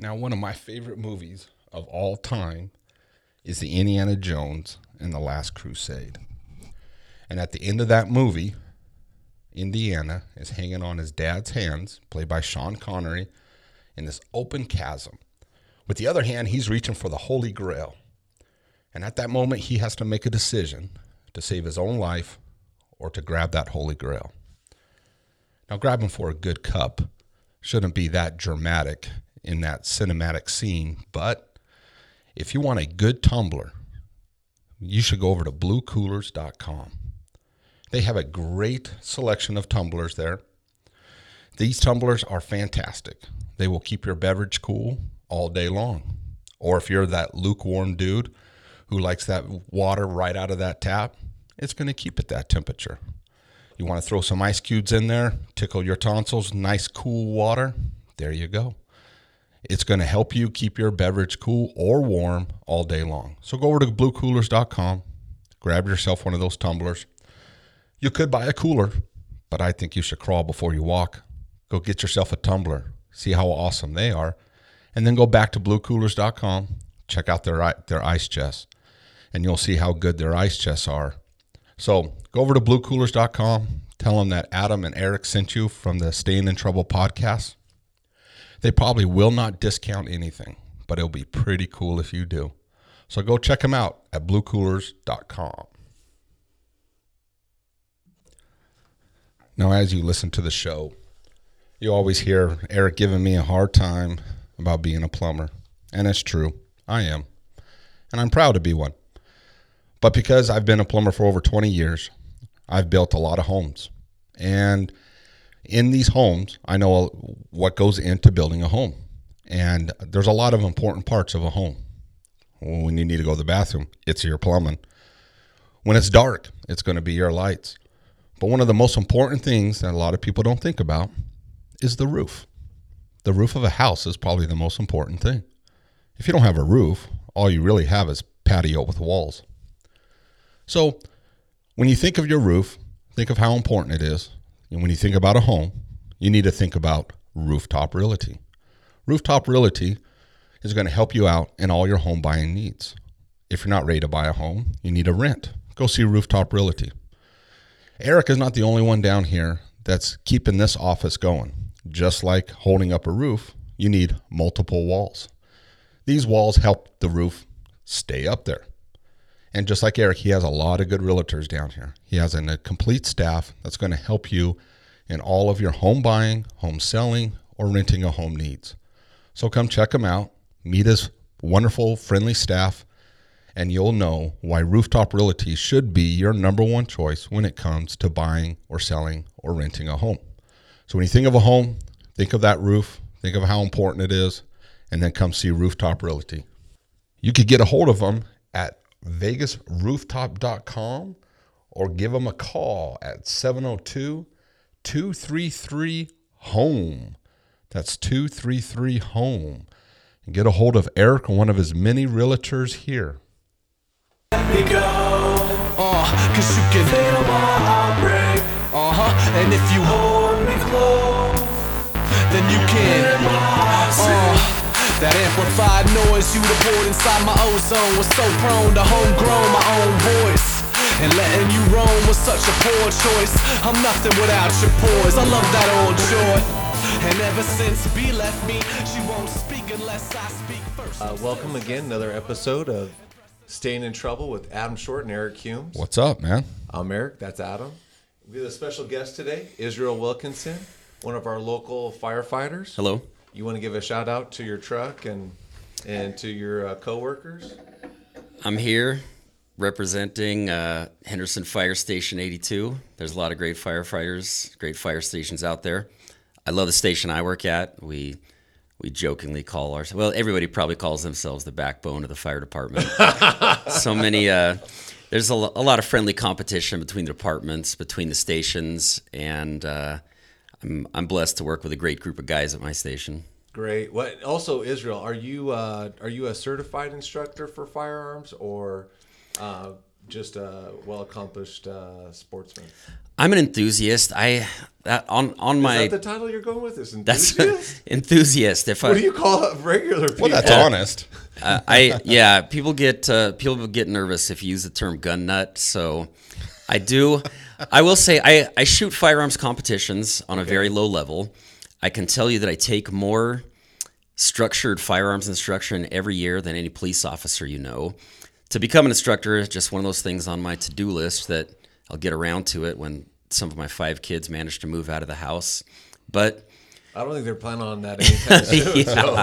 Now, one of my favorite movies of all time is the Indiana Jones and the Last Crusade. And at the end of that movie, Indiana is hanging on his dad's hands, played by Sean Connery, in this open chasm. With the other hand, he's reaching for the Holy Grail. And at that moment, he has to make a decision to save his own life or to grab that Holy Grail. Now, grabbing for a good cup shouldn't be that dramatic in that cinematic scene, but if you want a good tumbler, you should go over to bluecoolers.com. They have a great selection of tumblers there. These tumblers are fantastic. They will keep your beverage cool all day long. Or if you're that lukewarm dude who likes that water right out of that tap, it's going to keep it that temperature. You want to throw some ice cubes in there, tickle your tonsils, nice cool water. There you go. It's going to help you keep your beverage cool or warm all day long. So go over to bluecoolers.com, grab yourself one of those tumblers. You could buy a cooler, but I think you should crawl before you walk. Go get yourself a tumbler, see how awesome they are, and then go back to bluecoolers.com, check out their their ice chests, and you'll see how good their ice chests are. So go over to bluecoolers.com, tell them that Adam and Eric sent you from the Staying in Trouble podcast. They probably will not discount anything, but it'll be pretty cool if you do. So go check them out at bluecoolers.com. Now, as you listen to the show, you always hear Eric giving me a hard time about being a plumber. And it's true. I am. And I'm proud to be one. But because I've been a plumber for over 20 years, I've built a lot of homes. And in these homes, I know what goes into building a home. And there's a lot of important parts of a home. When you need to go to the bathroom, it's your plumbing. When it's dark, it's going to be your lights. But one of the most important things that a lot of people don't think about is the roof. The roof of a house is probably the most important thing. If you don't have a roof, all you really have is patio with walls. So, when you think of your roof, think of how important it is. And when you think about a home, you need to think about rooftop realty. Rooftop realty is going to help you out in all your home buying needs. If you're not ready to buy a home, you need a rent. Go see Rooftop Realty. Eric is not the only one down here that's keeping this office going. Just like holding up a roof, you need multiple walls. These walls help the roof stay up there. And just like Eric, he has a lot of good realtors down here. He has a complete staff that's going to help you in all of your home buying, home selling, or renting a home needs. So come check him out, meet his wonderful, friendly staff, and you'll know why Rooftop Realty should be your number one choice when it comes to buying or selling or renting a home. So when you think of a home, think of that roof, think of how important it is, and then come see Rooftop Realty. You could get a hold of them at vegasrooftop.com or give them a call at 702 233 home. That's 233 home. And get a hold of Eric, one of his many realtors here. Let me go. Uh, cause you can feel my heart. Uh huh. And if you hold me close, then you can. That amplified noise you would have poured inside my ozone was so prone to homegrown my own voice. And letting you roam was such a poor choice. I'm nothing without your poise. I love that old joy. And ever since B left me, she won't speak unless I speak first. Uh, welcome again, another episode of Staying in Trouble with Adam Short and Eric Humes. What's up, man? I'm Eric. That's Adam. We have a special guest today, Israel Wilkinson, one of our local firefighters. Hello you want to give a shout out to your truck and and to your uh, coworkers? I'm here representing uh, Henderson Fire Station 82. There's a lot of great firefighters, great fire stations out there. I love the station I work at. We we jokingly call ours well everybody probably calls themselves the backbone of the fire department so many uh, there's a, a, lot of friendly competition between the departments between the stations and uh, I'm I'm blessed to work with a great group of guys at my station. Great. What also Israel? Are you uh, are you a certified instructor for firearms, or uh, just a well accomplished uh, sportsman? I'm an enthusiast. I that, on on my Is that the title you're going with? Is that's enthusiast? enthusiast. If I what do you call it? Regular people. Well, that's honest. Uh, I yeah, people get uh, people get nervous if you use the term gun nut. So I do. I will say I, I shoot firearms competitions on a very low level. I can tell you that I take more structured firearms instruction every year than any police officer you know. To become an instructor is just one of those things on my to do list that I'll get around to it when some of my five kids manage to move out of the house. But I don't think they're planning on that anytime soon. Yeah. So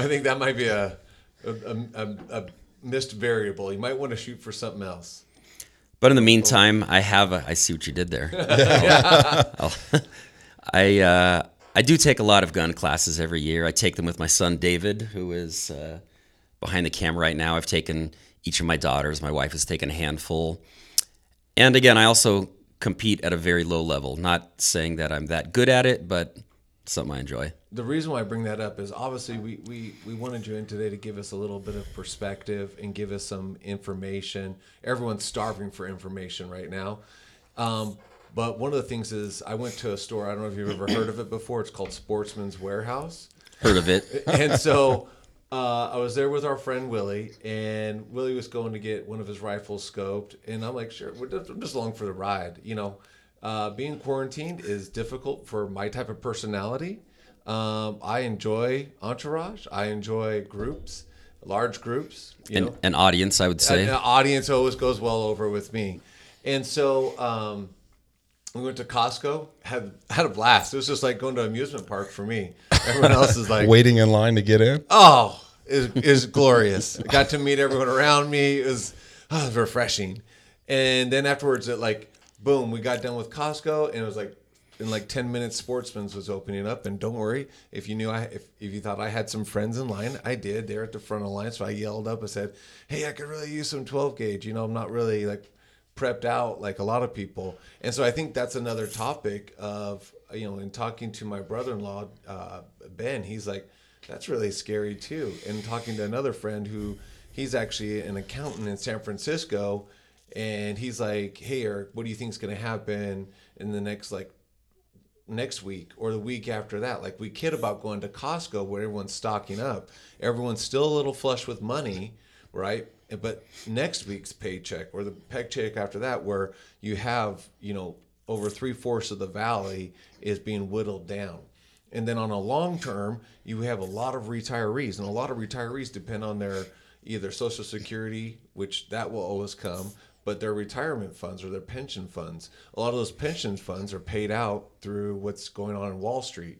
I think that might be a, a, a a missed variable. You might want to shoot for something else. But in the meantime, I have a, I see what you did there. I'll- I uh, I do take a lot of gun classes every year. I take them with my son David, who is uh, behind the camera right now. I've taken each of my daughters. My wife has taken a handful. And again, I also compete at a very low level. Not saying that I'm that good at it, but something I enjoy. The reason why I bring that up is obviously we, we, we wanted you in today to give us a little bit of perspective and give us some information. Everyone's starving for information right now. Um, but one of the things is I went to a store, I don't know if you've ever heard of it before. It's called Sportsman's Warehouse. Heard of it? and so uh, I was there with our friend Willie, and Willie was going to get one of his rifles scoped, and I'm like, sure, we're just, I'm just along for the ride. You know, uh, being quarantined is difficult for my type of personality. Um, I enjoy entourage. I enjoy groups, large groups. You know, An, an audience, I would say. an audience always goes well over with me, and so um, we went to Costco. had had a blast. It was just like going to an amusement park for me. Everyone else is like, Waiting in line to get in. oh, is is glorious. I got to meet everyone around me. It was, oh, it was refreshing. And then afterwards, it like boom, we got done with Costco, and it was like in like ten minutes, Sportsman's was opening up. And don't worry, if you knew I if, if you thought I had some friends in line, I did. They're at the front of the line, so I yelled up. and said, "Hey, I could really use some twelve gauge. You know, I'm not really like." prepped out like a lot of people and so i think that's another topic of you know in talking to my brother-in-law uh, ben he's like that's really scary too and talking to another friend who he's actually an accountant in san francisco and he's like hey eric what do you think's going to happen in the next like next week or the week after that. Like we kid about going to Costco where everyone's stocking up. Everyone's still a little flush with money, right? But next week's paycheck or the paycheck after that, where you have, you know, over three fourths of the valley is being whittled down. And then on a long term, you have a lot of retirees, and a lot of retirees depend on their either Social Security, which that will always come, but their retirement funds or their pension funds. A lot of those pension funds are paid out through what's going on in Wall Street.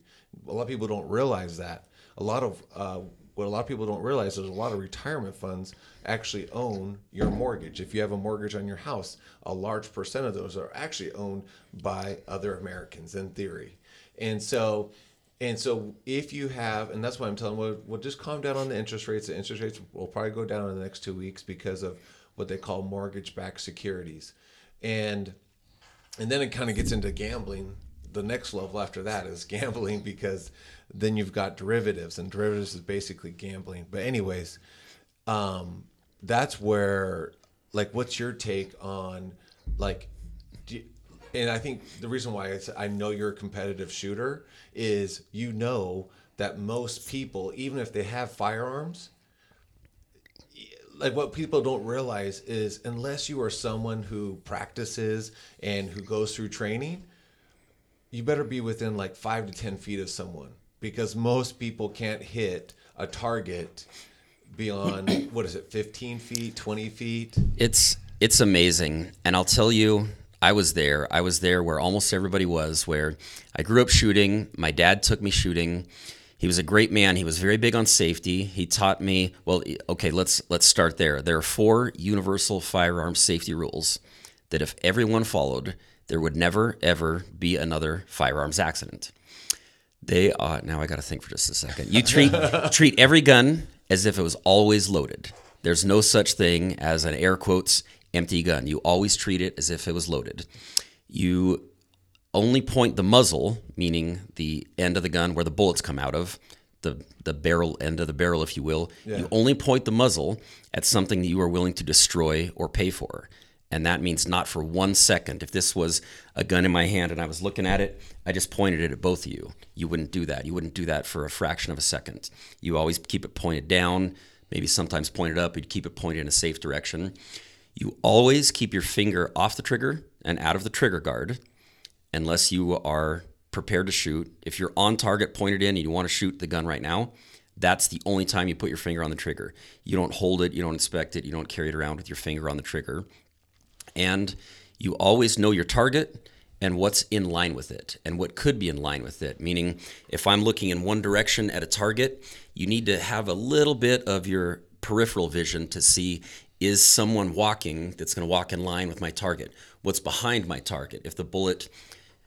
A lot of people don't realize that. A lot of uh, what a lot of people don't realize is a lot of retirement funds actually own your mortgage. If you have a mortgage on your house, a large percent of those are actually owned by other Americans in theory. And so and so if you have, and that's why I'm telling, well, well, just calm down on the interest rates. The interest rates will probably go down in the next two weeks because of what they call mortgage-backed securities, and and then it kind of gets into gambling. The next level after that is gambling because then you've got derivatives, and derivatives is basically gambling. But anyways, um, that's where like, what's your take on like? You, and I think the reason why it's, I know you're a competitive shooter is you know that most people, even if they have firearms, like what people don't realize is unless you are someone who practices and who goes through training, you better be within like five to 10 feet of someone because most people can't hit a target beyond, what is it, 15 feet, 20 feet? It's it's amazing, and I'll tell you, I was there. I was there where almost everybody was. Where I grew up shooting. My dad took me shooting. He was a great man. He was very big on safety. He taught me. Well, okay, let's let's start there. There are four universal firearm safety rules that if everyone followed, there would never ever be another firearms accident. They are now. I got to think for just a second. You treat treat every gun as if it was always loaded. There's no such thing as an air quotes empty gun. You always treat it as if it was loaded. You only point the muzzle, meaning the end of the gun where the bullets come out of, the the barrel end of the barrel, if you will. You only point the muzzle at something that you are willing to destroy or pay for. And that means not for one second. If this was a gun in my hand and I was looking at it, I just pointed it at both of you. You wouldn't do that. You wouldn't do that for a fraction of a second. You always keep it pointed down, maybe sometimes pointed up. You'd keep it pointed in a safe direction. You always keep your finger off the trigger and out of the trigger guard unless you are prepared to shoot. If you're on target, pointed in, and you want to shoot the gun right now, that's the only time you put your finger on the trigger. You don't hold it, you don't inspect it, you don't carry it around with your finger on the trigger. And you always know your target and what's in line with it and what could be in line with it. Meaning, if I'm looking in one direction at a target, you need to have a little bit of your peripheral vision to see is someone walking that's going to walk in line with my target? What's behind my target? If the bullet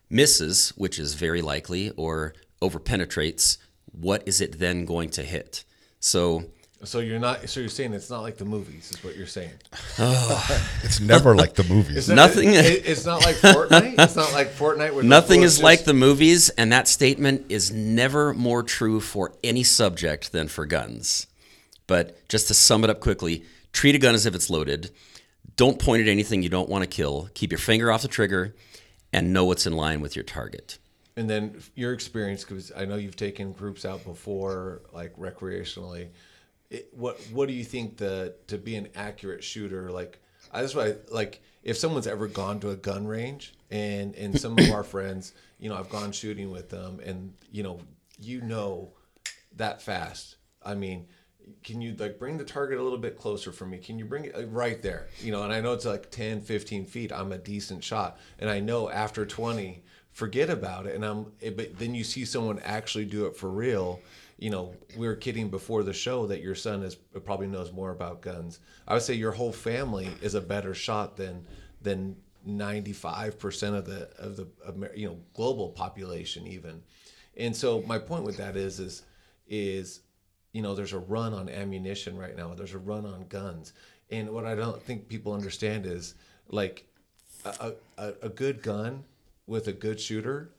misses, which is very likely, or over penetrates, what is it then going to hit? So, So you're not. So you're saying it's not like the movies, is what you're saying. It's never like the movies. Is that- Nothing- it- it's not like Fortnite. It's not like Fortnite. Where Nothing those is like the movies, and that statement is never more true for any subject than for guns. But just to sum it up quickly, treat a gun as if it's loaded. Don't point at anything you don't want to kill. Keep your finger off the trigger and know what's in line with your target. And then your experience, because I know you've taken groups out before, like recreationally. It, what what do you think the to be an accurate shooter? Like I just like if someone's ever gone to a gun range and and some of our friends, you know, I've gone shooting with them, and you know, you know, that fast. I mean, can you like bring the target a little bit closer for me? Can you bring it right there? You know, and I know it's like 10, 15 feet. I'm a decent shot. And I know after 20, forget about it. And I'm, it, but then you see someone actually do it for real. You know, we were kidding before the show that your son is probably knows more about guns. I would say your whole family is a better shot than, than 95% of the, of the, you know, global population even. And so my point with that is, is, is you know, there's a run on ammunition right now. There's a run on guns, and what I don't think people understand is like a, a, a good gun with a good shooter.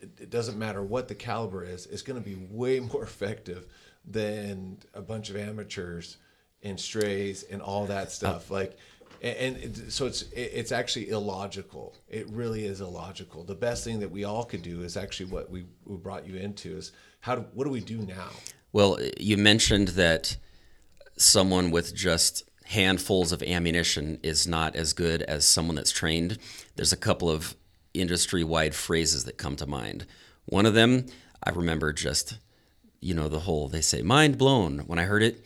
It, it doesn't matter what the caliber is. It's going to be way more effective than a bunch of amateurs and strays and all that uh, stuff. Like, and, and so it's it's actually illogical. It really is illogical. The best thing that we all could do is actually what we, we brought you into is how do, what do we do now? Well, you mentioned that someone with just handfuls of ammunition is not as good as someone that's trained. There's a couple of industry wide phrases that come to mind. One of them, I remember just, you know, the whole, they say, mind blown when I heard it.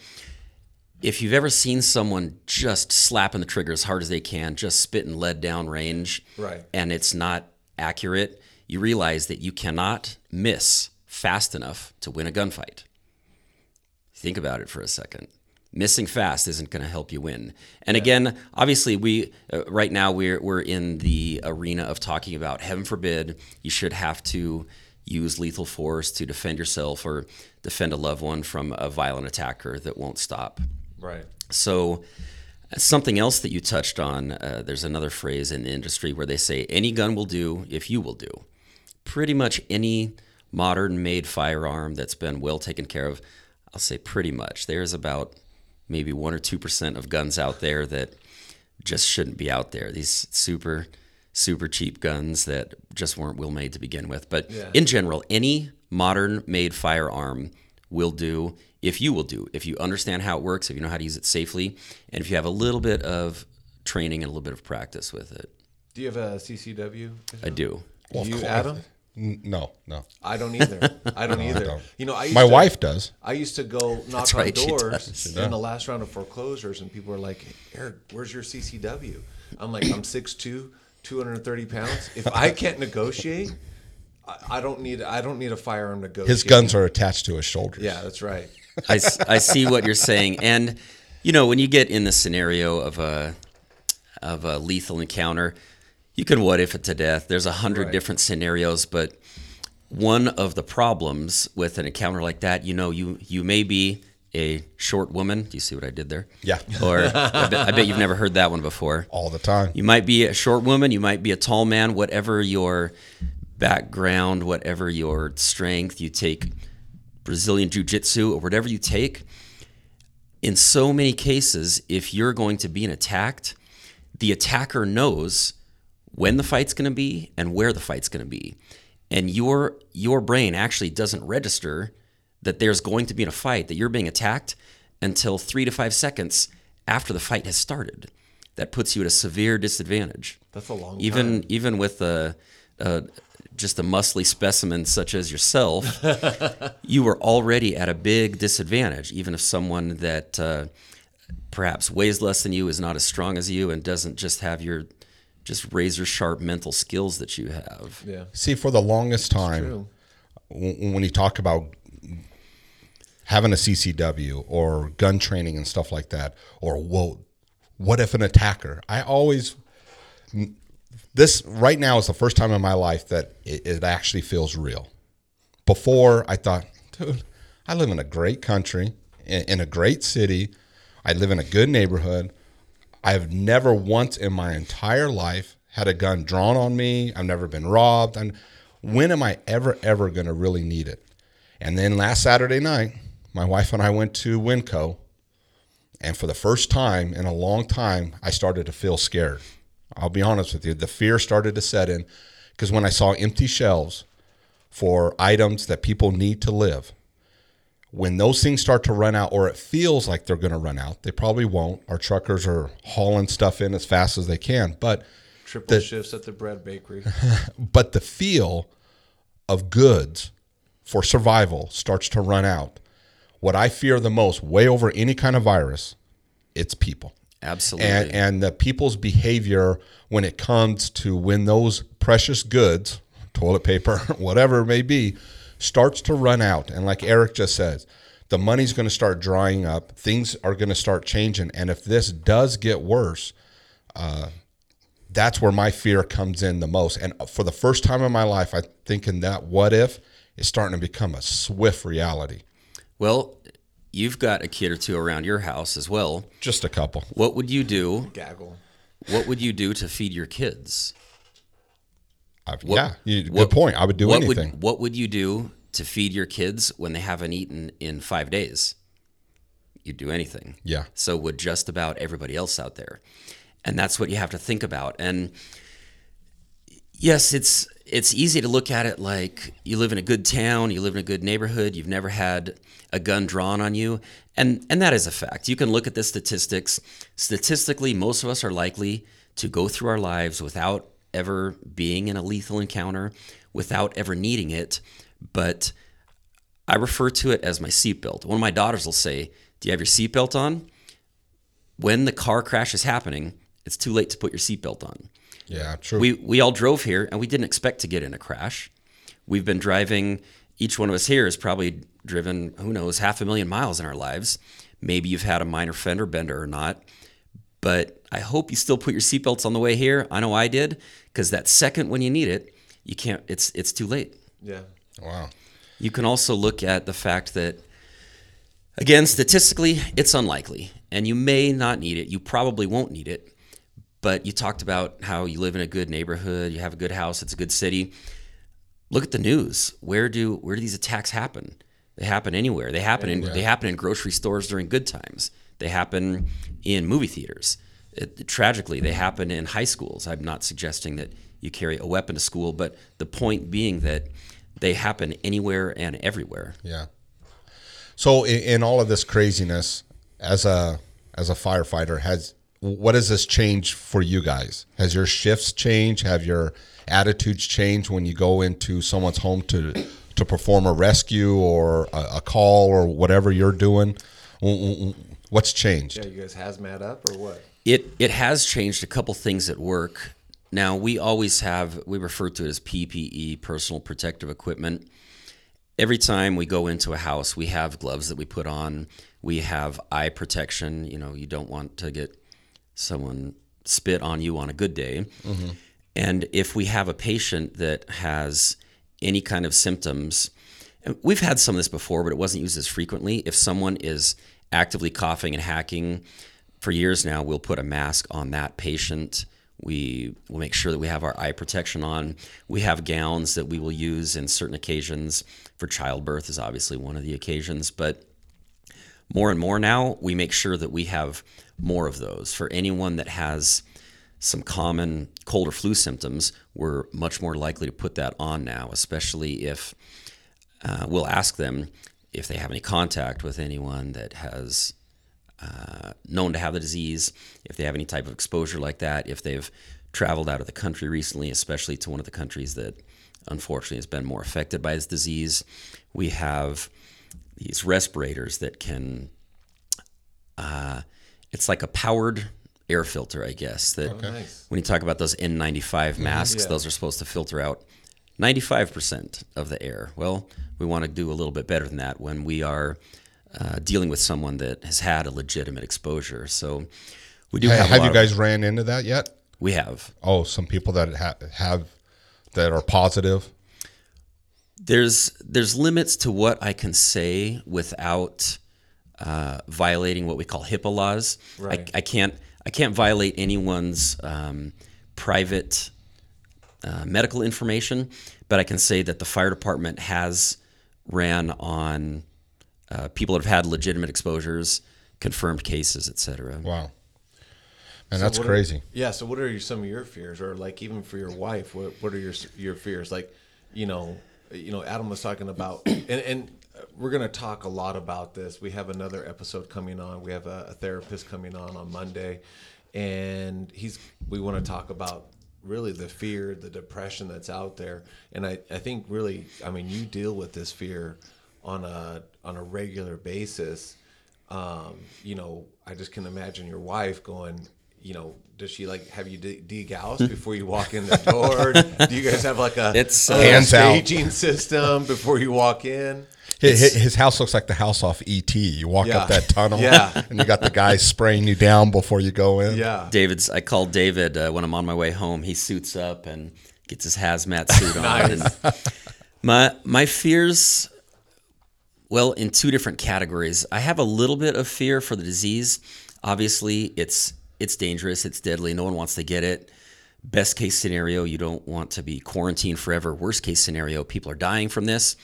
If you've ever seen someone just slapping the trigger as hard as they can, just spitting lead down range, Right. and it's not accurate, you realize that you cannot miss fast enough to win a gunfight. Think about it for a second. Missing fast isn't going to help you win. And again, obviously, we uh, right now we're we're in the arena of talking about heaven forbid you should have to use lethal force to defend yourself or defend a loved one from a violent attacker that won't stop. Right. So, something else that you touched on, uh, there's another phrase in the industry where they say, any gun will do if you will do. Pretty much any modern made firearm that's been well taken care of, I'll say pretty much. There's about maybe 1 or 2% of guns out there that just shouldn't be out there. These super, super cheap guns that just weren't well made to begin with. But Yeah. in general, any modern made firearm will do if you will do, if you understand how it works, if you know how to use it safely, and if you have a little bit of training and a little bit of practice with it. Do you have a CCW? I do. Well, you. Adam? N- No, no. I don't either. I don't either. don't. You know, I used My to, wife does. I used to go knock That's on right, she doors does. in the last round of foreclosures, and people were like, "Eric, where's your CCW?" I'm like, "I'm 6'2", 230 pounds. If I can't negotiate, I, I don't need I don't need a firearm to go. His guns are attached to his shoulders. Yeah, that's right. I, I see what you're saying, and you know when you get in the scenario of a of a lethal encounter, you can what if it to death. There's a hundred Right. different scenarios, but one of the problems with an encounter like that, you know, you you may be a short woman. Do you see what I did there? Yeah. Or I bet, I bet you've never heard that one before. All the time. You might be a short woman, you might be a tall man, whatever your background, whatever your strength, you take Brazilian Jiu Jitsu or whatever you take. In so many cases, if you're going to be attacked, the attacker knows when the fight's going to be and where the fight's going to be. And your your brain actually doesn't register that there's going to be a fight, that you're being attacked until 3 to 5 seconds after the fight has started. That puts you at a severe disadvantage. That's a long even even with a, a just a muscly specimen such as yourself, you were already at a big disadvantage. Even if someone that uh, perhaps weighs less than you is not as strong as you and doesn't just have your just razor sharp mental skills that you have. Yeah. See, for the longest time, w- when you talk about having a CCW or gun training and stuff like that, or whoa, what if an attacker? I always this right now is the first time in my life that it, it actually feels real. Before I thought, dude, I live in a great country, in, in a great city. I live in a good neighborhood. I've never once in my entire life had a gun drawn on me. I've never been robbed. And when am I ever, ever going to really need it? And then last Saturday night, my wife and I went to Winco. And for the first time in a long time, I started to feel scared. I'll be honest with you. The fear started to set in because when I saw empty shelves for items that people need to live, when those things start to run out, or it feels like they're going to run out, they probably won't. Our truckers are hauling stuff in as fast as they can, but Triple The- shifts at the bread bakery. but the feel of goods for survival starts to run out. What I fear the most, way over any kind of virus, it's people. Absolutely. And and the people's behavior when it comes to when those precious goods, toilet paper, whatever it may be, starts to run out. And like Eric just says, the money's going to start drying up. Things are going to start changing. And if this does get worse, uh, that's where my fear comes in the most. And for the first time in my life, I'm thinking that what if is starting to become a swift reality. well, you've got a kid or two around your house as well. Just a couple. What would you do? Gaggle. What would you do to feed your kids? I've, yeah, you, what- good point. I would do what anything. Would, what would you do to feed your kids when they haven't eaten in five days? You'd do anything. Yeah. So would just about everybody else out there. And that's what you have to think about. And yes, it's it's easy to look at it like you live in a good town, you live in a good neighborhood, you've never had a gun drawn on you. And and that is a fact. You can look at the statistics. Statistically, most of us are likely to go through our lives without ever being in a lethal encounter, without ever needing it. But I refer to it as my seatbelt. One of my daughters will say, Do you have your seatbelt on? When the car crash is happening, it's too late to put your seatbelt on. Yeah, true. We we all drove here and we didn't expect to get in a crash. We've been driving. Each one of us here has probably driven who knows half a million miles in our lives. Maybe you've had a minor fender bender or not, but I hope you still put your seatbelts on the way here. I know I did because that second when you need it, you can't. It's it's too late. Yeah. wow. You can also look at the fact that, again, statistically, it's unlikely, and you may not need it. You probably won't need it. But you talked about how you live in a good neighborhood, you have a good house, it's a good city. Look at the news. Where do where do these attacks happen? They happen anywhere. They happen in they happen in grocery stores during good times. They happen in movie theaters. It, tragically, they happen in high schools. I'm not suggesting that you carry a weapon to school, but the point being that they happen anywhere and everywhere. Yeah. So in, in all of this craziness, as a as a firefighter, has what has this changed for you guys? Has your shifts changed? Have your attitudes changed when you go into someone's home to to perform a rescue or a, a call or whatever you're doing? What's changed? Yeah, you guys hazmat up or what? It it has changed a couple things at work. Now we always have we refer to it as PPE, personal protective equipment. Every time we go into a house, we have gloves that we put on. We have eye protection. You know, you don't want to get someone spit on you on a good day. Mm-hmm. And if we have a patient that has any kind of symptoms, we've had some of this before, but it wasn't used as frequently. If someone is actively coughing and hacking for years now, we'll put a mask on that patient. We will make sure that we have our eye protection on. We have gowns that we will use in certain occasions. For childbirth is obviously one of the occasions, but more and more now, we make sure that we have more of those for anyone that has some common cold or flu symptoms, we're much more likely to put that on now, especially if uh, we'll ask them if they have any contact with anyone that has uh, known to have the disease, if they have any type of exposure like that, if they've traveled out of the country recently, especially to one of the countries that unfortunately has been more affected by this disease. We have these respirators that can, uh, it's like a powered air filter, I guess. That nice. when you talk about those N95 masks, Yeah. those are supposed to filter out 95% of the air. Well, we want to do a little bit better than that when we are uh, dealing with someone that has had a legitimate exposure. So we do Ha- have. a have lot you of- guys ran into that yet? we have. Oh, some people that ha- have that are positive. There's there's limits to what I can say without uh, violating what we call HIPAA laws. Right. I, I can't I can't violate anyone's um, private uh, medical information, but I can say that the fire department has ran on uh, people that have had legitimate exposures, confirmed cases, et cetera. Wow, and that's what are- crazy. yeah. So, what are your, some of your fears, or like even for your wife? What What are your your fears? Like, you know, you know, Adam was talking about, and and we're gonna talk a lot about this. We have another episode coming on. We have a, a therapist coming on on Monday, and he's we want to talk about really the fear, the depression that's out there, and I I think really, I mean, you deal with this fear on a on a regular basis. Um, you know, I just can imagine your wife going, you know, does she like have you de- degauss before you walk in the door? Do you guys have like a, It's, a uh, Hands out. staging system before you walk in? His, his- his house looks like the house off ET. You walk Yeah. up that tunnel, Yeah. and you got the guy spraying you down before you go in. Yeah. David's. I called David uh, when I'm on my way home. He suits up and gets his hazmat suit on. Nice. And my my fears, well, in two different categories. I have a little bit of fear for the disease. Obviously, it's it's dangerous. It's deadly. No one wants to get it. Best case scenario, you don't want to be quarantined forever. Worst case scenario, people are dying from this.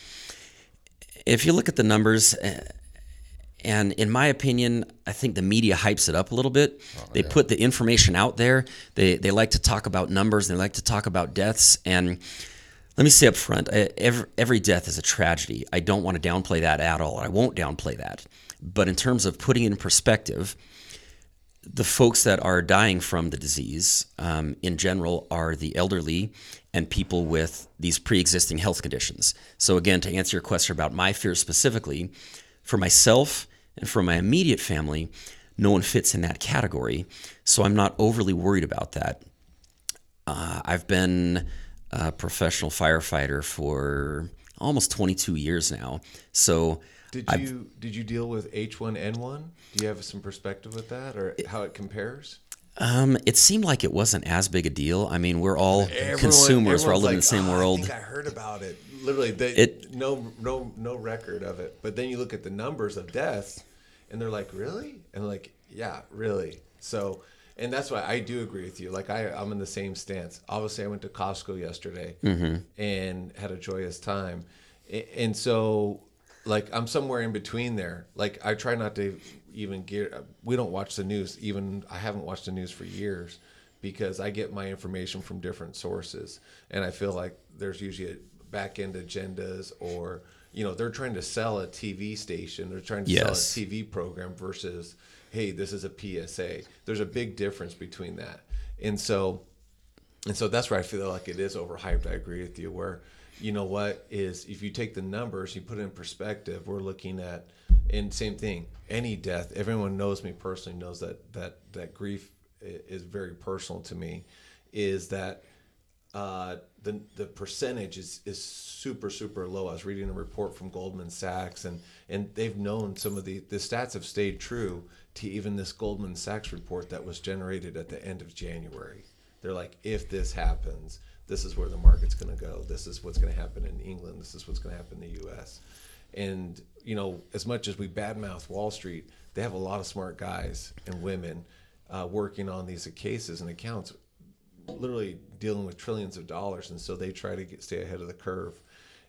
If you look at the numbers, uh, and in my opinion, I think the media hypes it up a little bit. they put the information out there. They they like to talk about numbers. They like to talk about deaths. And let me say up front, I- every, every death is a tragedy. I don't want to downplay that at all. I won't downplay that. But in terms of putting it in perspective, the folks that are dying from the disease um, in general are the elderly and people with these pre-existing health conditions. So again, to answer your question about my fears specifically, for myself and for my immediate family, no one fits in that category. So I'm not overly worried about that. Uh, I've been a professional firefighter for almost 22 years now. So Did you did you deal with H1N1? Do you have some perspective with that, or how it compares? Um, it seemed like it wasn't as big a deal. I mean, we're all Everyone- consumers. We're all living in the same "Oh, world. I think I heard about it. Literally, they, It- no no no record of it. But then you look at the numbers of deaths, and they're like, really? And like, yeah, really. So, and that's why I do agree with you. Like, I I'm in the same stance. Obviously, I went to Costco yesterday and had a joyous time, and so like I'm somewhere in between there. Like, I try not to even get. We don't watch the news. Even I haven't watched the news for years because I get my information from different sources, and I feel like there's usually a back end agendas or you know they're trying to sell a TV station, they're trying to Yes. sell a TV program versus hey this is a PSA. There's a big difference between that, and so and so that's where I feel like it is overhyped. I agree with you. Where you know what is if you take the numbers, you put it in perspective. We're looking at and same thing. Any death, everyone knows me personally knows that that that grief is very personal to me. Is that uh, the the percentage is is super super low. I was reading a report from Goldman Sachs, and and they've known some of the the stats have stayed true to even this Goldman Sachs report that was generated at the end of January. They're like, if this happens, this is where the market's going to go. This is what's going to happen in England. This is what's going to happen in the U.S. And you know, as much as we badmouth Wall Street, they have a lot of smart guys and women uh, working on these cases and accounts literally dealing with trillions of dollars, and so they try to get, stay ahead of the curve.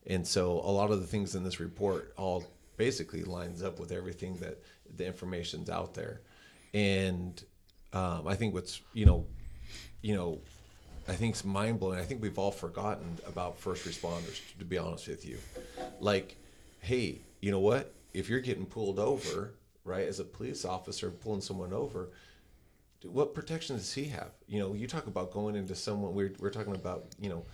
And so a lot of the things in this report all basically lines up with everything that the information's out there. And um, I think what's you know you know, I think it's mind blowing. I think we've all forgotten about first responders. To be honest with you, like, hey, you know what? If you're getting pulled over, right, as a police officer pulling someone over, what protection does he have? You know, you talk about going into someone. We're we're talking about you know,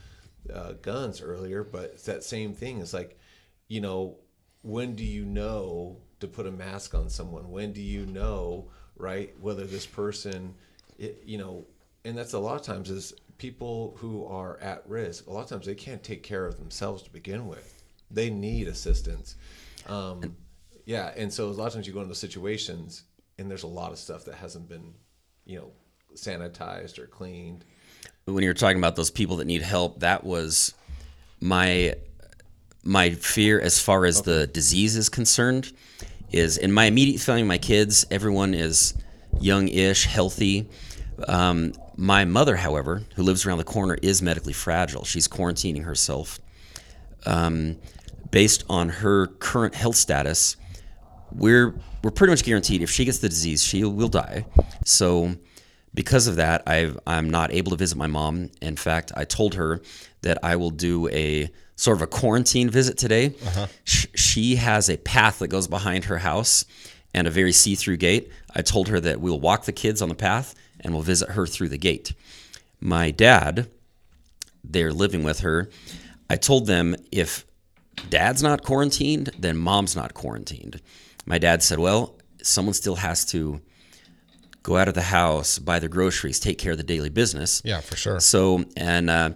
uh, guns earlier, but it's that same thing. It's like, you know, when do you know to put a mask on someone? When do you know, right, whether this person, it, you know, and that's a lot of times is people who are at risk. A lot of times they can't take care of themselves to begin with. They need assistance. Um, yeah, and so a lot of times you go into situations and there's a lot of stuff that hasn't been, you know, sanitized or cleaned. when you're talking about those people that need help, that was my my fear as far as the disease is concerned. Is in my immediate family, my kids, everyone is young-ish, healthy. Um, my mother, however, who lives around the corner, is medically fragile. She's quarantining herself. Um, based on her current health status, we're we're pretty much guaranteed if she gets the disease, she will die. So, because of that, i I'm not able to visit my mom. In fact, I told her that I will do a sort of a quarantine visit today. Sh- she has a path that goes behind her house and a very see-through gate. I told her that we'll walk the kids on the path and we'll visit her through the gate. My dad, they're living with her. I told them if dad's not quarantined, then mom's not quarantined. My dad said, well, someone still has to go out of the house, buy their groceries, take care of the daily business. Yeah, for sure. So, and uh,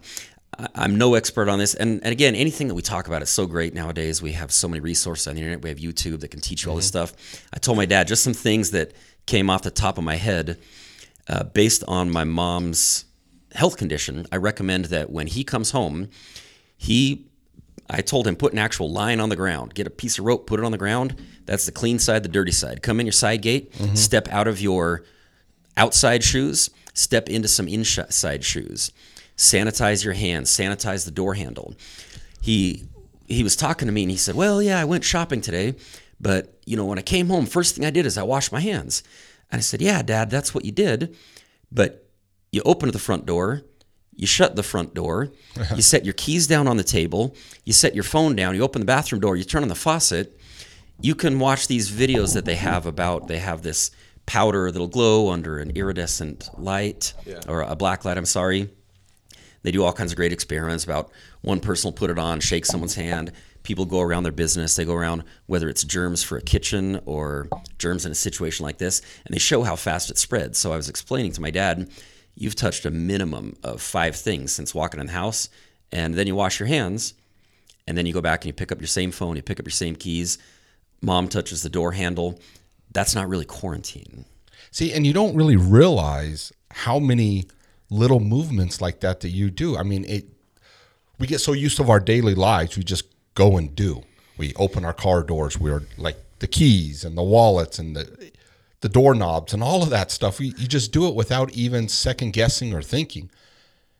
I'm no expert on this. And, and again, anything that we talk about is so great nowadays. We have so many resources on the internet. We have YouTube that can teach you all this stuff. I told my dad just some things that came off the top of my head uh, based on my mom's health condition. I recommend that when he comes home, he I told him put an actual line on the ground. Get a piece of rope, put it on the ground. That's the clean side, the dirty side. Come in your side gate, step out of your outside shoes, step into some inside shoes. Sanitize your hands, sanitize the door handle. He he was talking to me and he said, "Well, yeah, I went shopping today, but you know, when I came home, first thing I did is I washed my hands." And I said, "Yeah, dad, that's what you did, but you opened the front door, you shut the front door, you set your keys down on the table, you set your phone down, you open the bathroom door, you turn on the faucet. You can watch these videos that they have about they have this powder that'll glow under an iridescent light Yeah. or a black light, I'm sorry. They do all kinds of great experiments about one person will put it on, shake someone's hand. People go around their business. They go around whether it's germs for a kitchen or germs in a situation like this, and they show how fast it spreads. So I was explaining to my dad, you've touched a minimum of five things since walking in the house, and then you wash your hands, and then you go back and you pick up your same phone, you pick up your same keys. Mom touches the door handle. That's not really quarantine. See, and you don't really realize how many little movements like that that you do. I mean, it. We get so used to our daily lives, we just go and do. We open our car doors. We're like the keys and the wallets and the the doorknobs and all of that stuff. We, you just do it without even second guessing or thinking.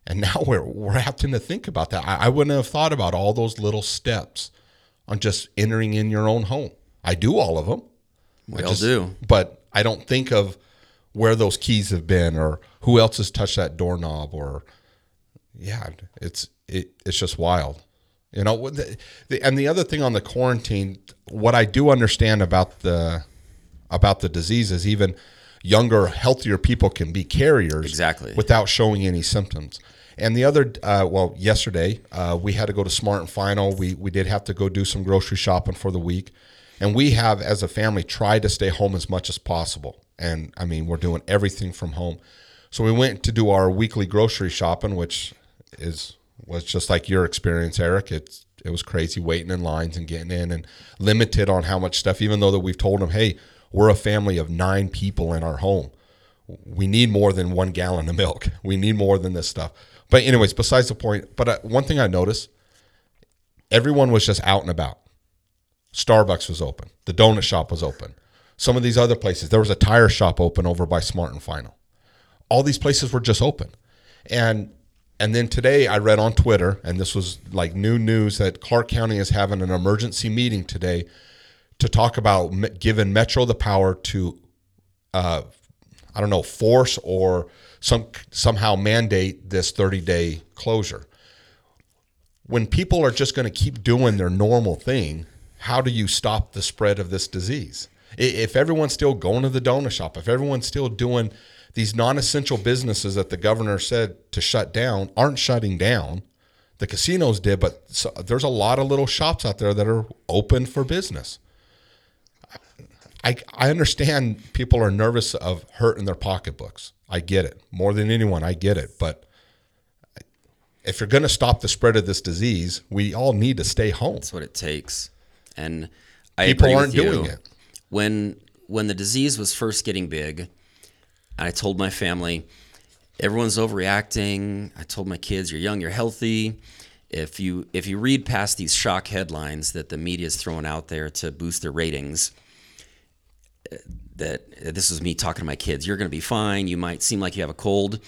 And now we're we're having to think about that. I, I wouldn't have thought about all those little steps on just entering in your own home. I do all of them. We I all just- do. But I don't think of where those keys have been or who else has touched that doorknob or yeah, it's it, it's just wild. You know, the, the, and the other thing on the quarantine, what I do understand about the about the disease is even younger, healthier people can be carriers Exactly. without showing any symptoms. And the other, uh, well, yesterday uh, we had to go to Smart and Final. We we did have to go do some grocery shopping for the week, and we have as a family tried to stay home as much as possible. And I mean, we're doing everything from home. So we went to do our weekly grocery shopping, which is was just like your experience, Eric. It's it was crazy waiting in lines and getting in, and limited on how much stuff. Even though that we've told them, hey, we're a family of nine people in our home we need more than one gallon of milk. We need more than this stuff. But anyways, besides the point. But uh, one thing I noticed, everyone was just out and about. Starbucks was open. The donut shop was open. Some of these other places, there was a tire shop open over by Smart and Final. All these places were just open, and and then today I read on Twitter, and this was like new news that Clark County is having an emergency meeting today to talk about giving Metro the power to uh, I don't know, force or some somehow mandate this 30 day closure. When people are just going to keep doing their normal thing, how do you stop the spread of this disease? If everyone's still going to the donut shop, if everyone's still doing these non-essential businesses that the governor said to shut down aren't shutting down, the casinos did, but so, there's a lot of little shops out there that are open for business. I, I understand people are nervous of hurting their pocketbooks. I get it. More than anyone, I get it. But if you're going to stop the spread of this disease, we all need to stay home. That's what it takes. And I People aren't doing it. When when the disease was first getting big, I told my family, everyone's overreacting. I told my kids, you're young, you're healthy. If you if you read past these shock headlines that the media is throwing out there to boost their ratings, that this is me talking to my kids. You're going to be fine. You might seem like you have a cold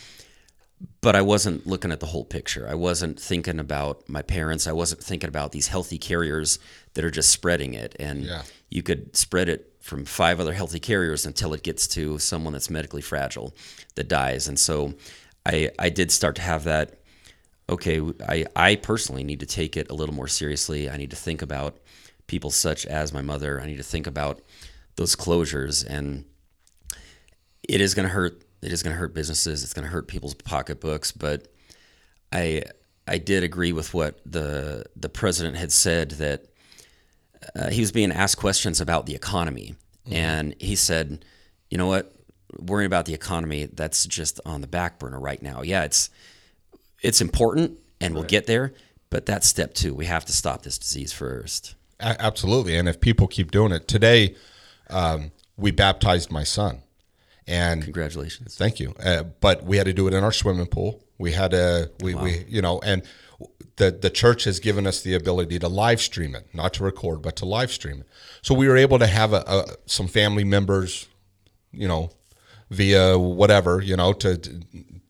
but I wasn't looking at the whole picture. I wasn't thinking about my parents. I wasn't thinking about these healthy carriers that are just spreading it. And Yeah. you could spread it from five other healthy carriers until it gets to someone that's medically fragile that dies. And so I, I did start to have that. Okay, I, I personally need to take it a little more seriously. I need to think about people such as my mother. I need to think about those closures. And it is going to hurt. It is going to hurt businesses. It's going to hurt people's pocketbooks. But I I did agree with what the the president had said that uh, he was being asked questions about the economy, and he said, you know what, worrying about the economy that's just on the back burner right now. Yeah, it's it's important, and we'll get there. But that's step two. We have to stop this disease first. A- absolutely. And if people keep doing it, today um, we baptized my son. And Congratulations. Thank you. Uh, but we had to do it in our swimming pool. We had to, we, we, you know, and the the church has given us the ability to live stream it, not to record, but to live stream it. So we were able to have a, a some family members, you know, via whatever, you know, to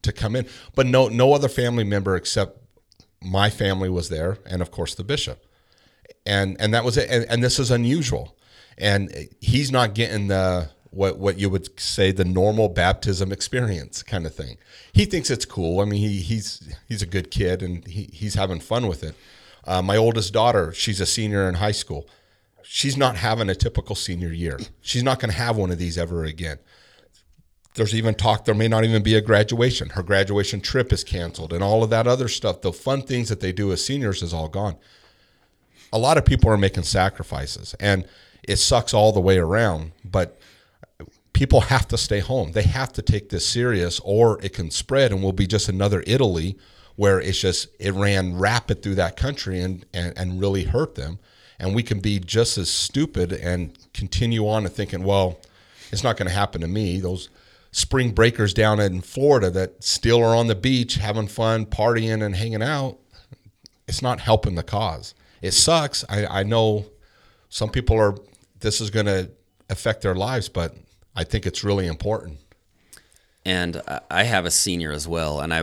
to come in. But no no other family member except my family was there, and of course the bishop and and that was it. And, and this is unusual, and he's not getting the what what you would say the normal baptism experience kind of thing. He thinks it's cool. I mean, he, he's he's a good kid and he, he's having fun with it. Uh, my oldest daughter, she's a senior in high school. She's not having a typical senior year. She's not going to have one of these ever again. There's even talk there may not even be a graduation. Her graduation trip is canceled and all of that other stuff. The fun things that they do as seniors is all gone a lot of people are making sacrifices and it sucks all the way around but people have to stay home they have to take this serious or it can spread and will be just another italy where it's just it ran rapid through that country and, and, and really hurt them and we can be just as stupid and continue on and thinking well it's not going to happen to me those spring breakers down in florida that still are on the beach having fun partying and hanging out it's not helping the cause. It sucks. I, I know some people are, this is going to affect their lives, but I think it's really important. and I- have a senior as well, and I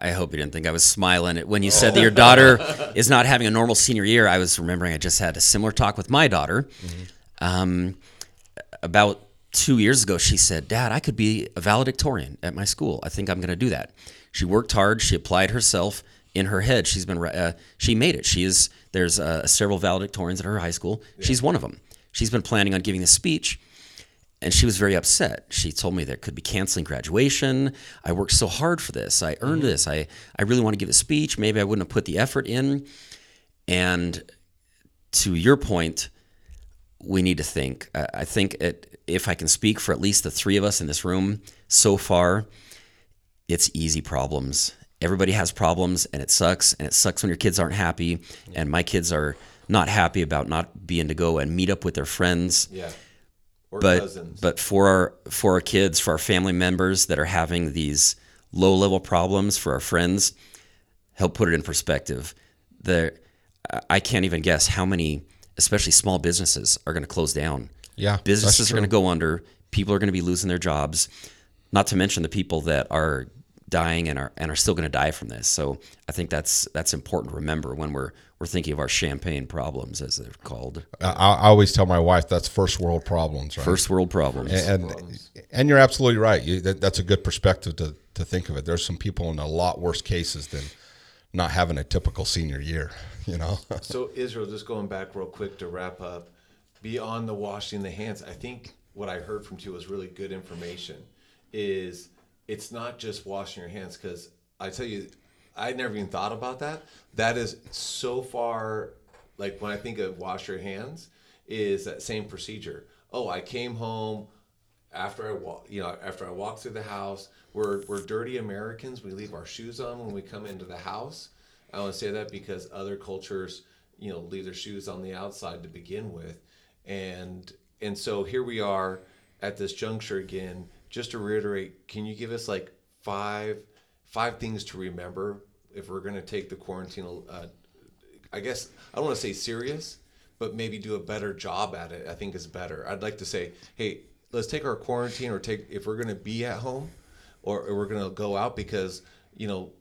I hope you didn't think I was smiling when you said that your daughter is not having a normal senior year. I was remembering I just had a similar talk with my daughter. Um, about two years ago, she said, "Dad, I could be a valedictorian at my school. I think I'm going to do that." She worked hard. She applied herself in her head. She's been uh, she made it. She is there's uh, several valedictorians at her high school. She's one of them. She's been planning on giving a speech and she was very upset. She told me there could be canceling graduation. I worked so hard for this. I earned mm-hmm. this. I, I really want to give a speech. Maybe I wouldn't have put the effort in. And to your point, we need to think. I I think it, if I can speak for at least the three of us in this room so far, it's easy problems. Everybody has problems and it sucks. And it sucks when your kids aren't happy. And my kids are not happy about not being to go and meet up with their friends Yeah. Or but cousins. but for our for our kids, for our family members that are having these low level problems, for our friends, help put it in perspective. The I can't even guess how many, especially small businesses, are going to close down. Yeah, businesses are going to go under. People are going to be losing their jobs. Not to mention the people that are dying and are and are still going to die from this. So I think that's that's important to remember when we're we're thinking of our champagne problems, as they're called, I, I always tell my wife that's first world problems, right? first world problems. and and you're absolutely right. You, that, that's a good perspective to, to think of it. There's some people in a lot worse cases than not having a typical senior year. You know, So Israel, just going back real quick to wrap up, beyond the washing the hands, I think what I heard from you was really good information. Is it's not just washing your hands because I tell you, I never even thought about that. That is so far, like when I think of wash your hands, is that same procedure. Oh, I came home after I walk, you know, after I walk through the house. We're we're dirty Americans. We leave our shoes on when we come into the house. I want to say that because other cultures, you know, leave their shoes on the outside to begin with, and and so here we are at this juncture again. Just to reiterate, can you give us like five five things to remember if we're going to take the quarantine? Uh, I guess I don't want to say serious, but maybe do a better job at it. I think is better. I'd like to say, hey, let's take our quarantine or take if we're going to be at home or, we're going to go out because you know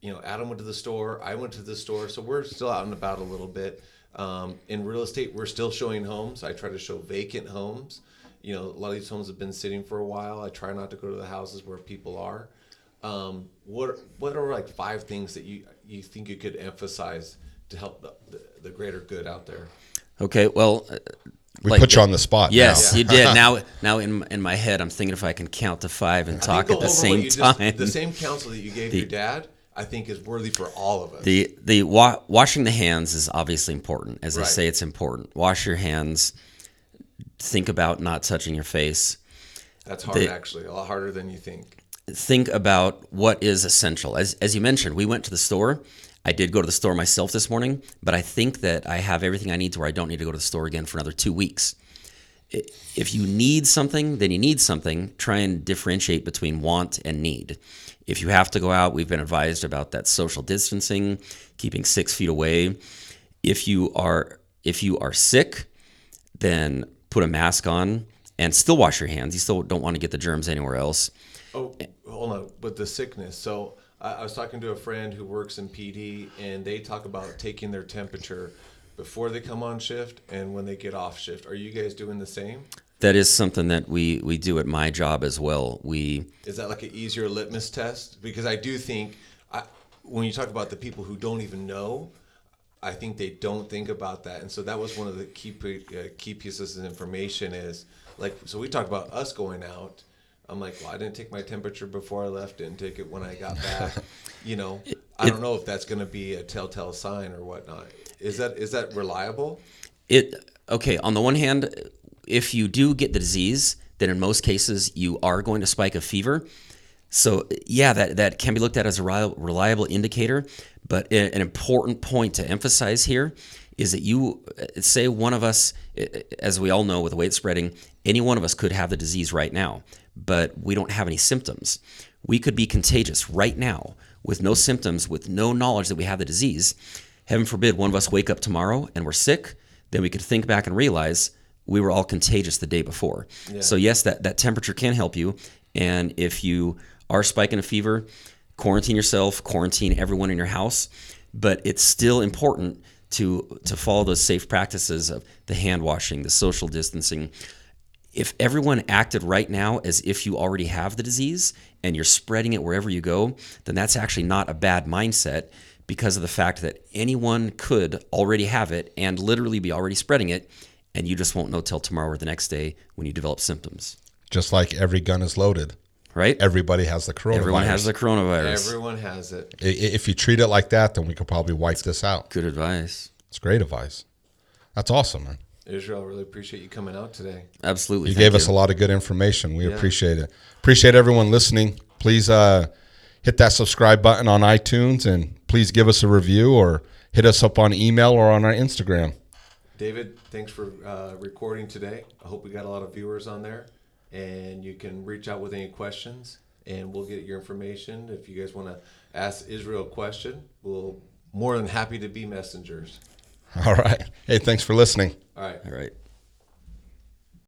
you know adam went to the store i went to the store so we're still out and about a little bit um, in real estate we're still showing homes i try to show vacant homes you know a lot of these homes have been sitting for a while i try not to go to the houses where people are um, what what are like five things that you you think you could emphasize to help the, the, the greater good out there Okay, well, uh, we like put you on the spot. Yes, now. you did. Now, now in in my head, I'm thinking if I can count to five and I talk at the same you just- time. the same counsel that you gave your dad i think is worthy for all of us The the wa- washing the hands is obviously important. As Right. they say, it's important. Wash your hands. Think about not touching your face. that's hard the- actually a lot harder than you think Think about what is essential. As as you mentioned, we went to the store. I did go to the store myself this morning, but I think that I have everything I need to where I don't need to go to the store again for another two weeks. If you need something, then you need something. Try and differentiate between want and need. If you have to go out, we've been advised about that social distancing, keeping six feet away. If you are if you are sick, then put a mask on and still wash your hands. You still don't want to get the germs anywhere else. Oh, hold on. With the sickness, so I, I was talking to a friend who works in PD, and they talk about taking their temperature before they come on shift and when they get off shift. Are you guys doing the same? That is something that we we do at my job as well. We Is that like an easier litmus test? Because I do think, I, when you talk about the people who don't even know, I think they don't think about that, and so that was one of the key uh, key pieces of information. Is like, so we talk about us going out. I'm like, well, I didn't take my temperature before I left, didn't take it when I got back. you know, I don't know if that's going to be a telltale sign or whatnot. Is that is that reliable? it okay on the one hand if you do get the disease then in most cases you are going to spike a fever so yeah that, that can be looked at as a reliable indicator but an important point to emphasize here is that you uh, say one of us uh, as we all know with the way it's spreading any one of us could have the disease right now but we don't have any symptoms we could be contagious right now with no symptoms with no knowledge that we have the disease heaven forbid one of us wake up tomorrow and we're sick then we could think back and realize we were all contagious the day before. So yes, that, that temperature can help you. And if you are spiking a fever, quarantine yourself, quarantine everyone in your house. But it's still important to to follow those safe practices of the hand washing, the social distancing. If everyone acted right now as if you already have the disease and you're spreading it wherever you go, then that's actually not a bad mindset because of the fact that anyone could already have it and literally be already spreading it, and you just won't know till tomorrow or the next day when you develop symptoms. Just like every gun is loaded, Right? everybody has the coronavirus. Everyone has the coronavirus. Everyone has it. I- i- If you treat it like that, then we could probably wipe this out. Good advice. It's great advice. That's awesome, man. Israel, really appreciate you coming out today. Absolutely. You Thank gave us a lot of good information. We appreciate it. Appreciate everyone listening. Please uh, hit that subscribe button on iTunes and please give us a review or hit us up on email or on our Instagram. David, thanks for uh, recording today. I hope we got a lot of viewers on there, and you can reach out with any questions, and we'll get your information. If you guys want to ask Israel a question, we'll more than happy to be messengers. All right. Hey, thanks for listening. All right. All right.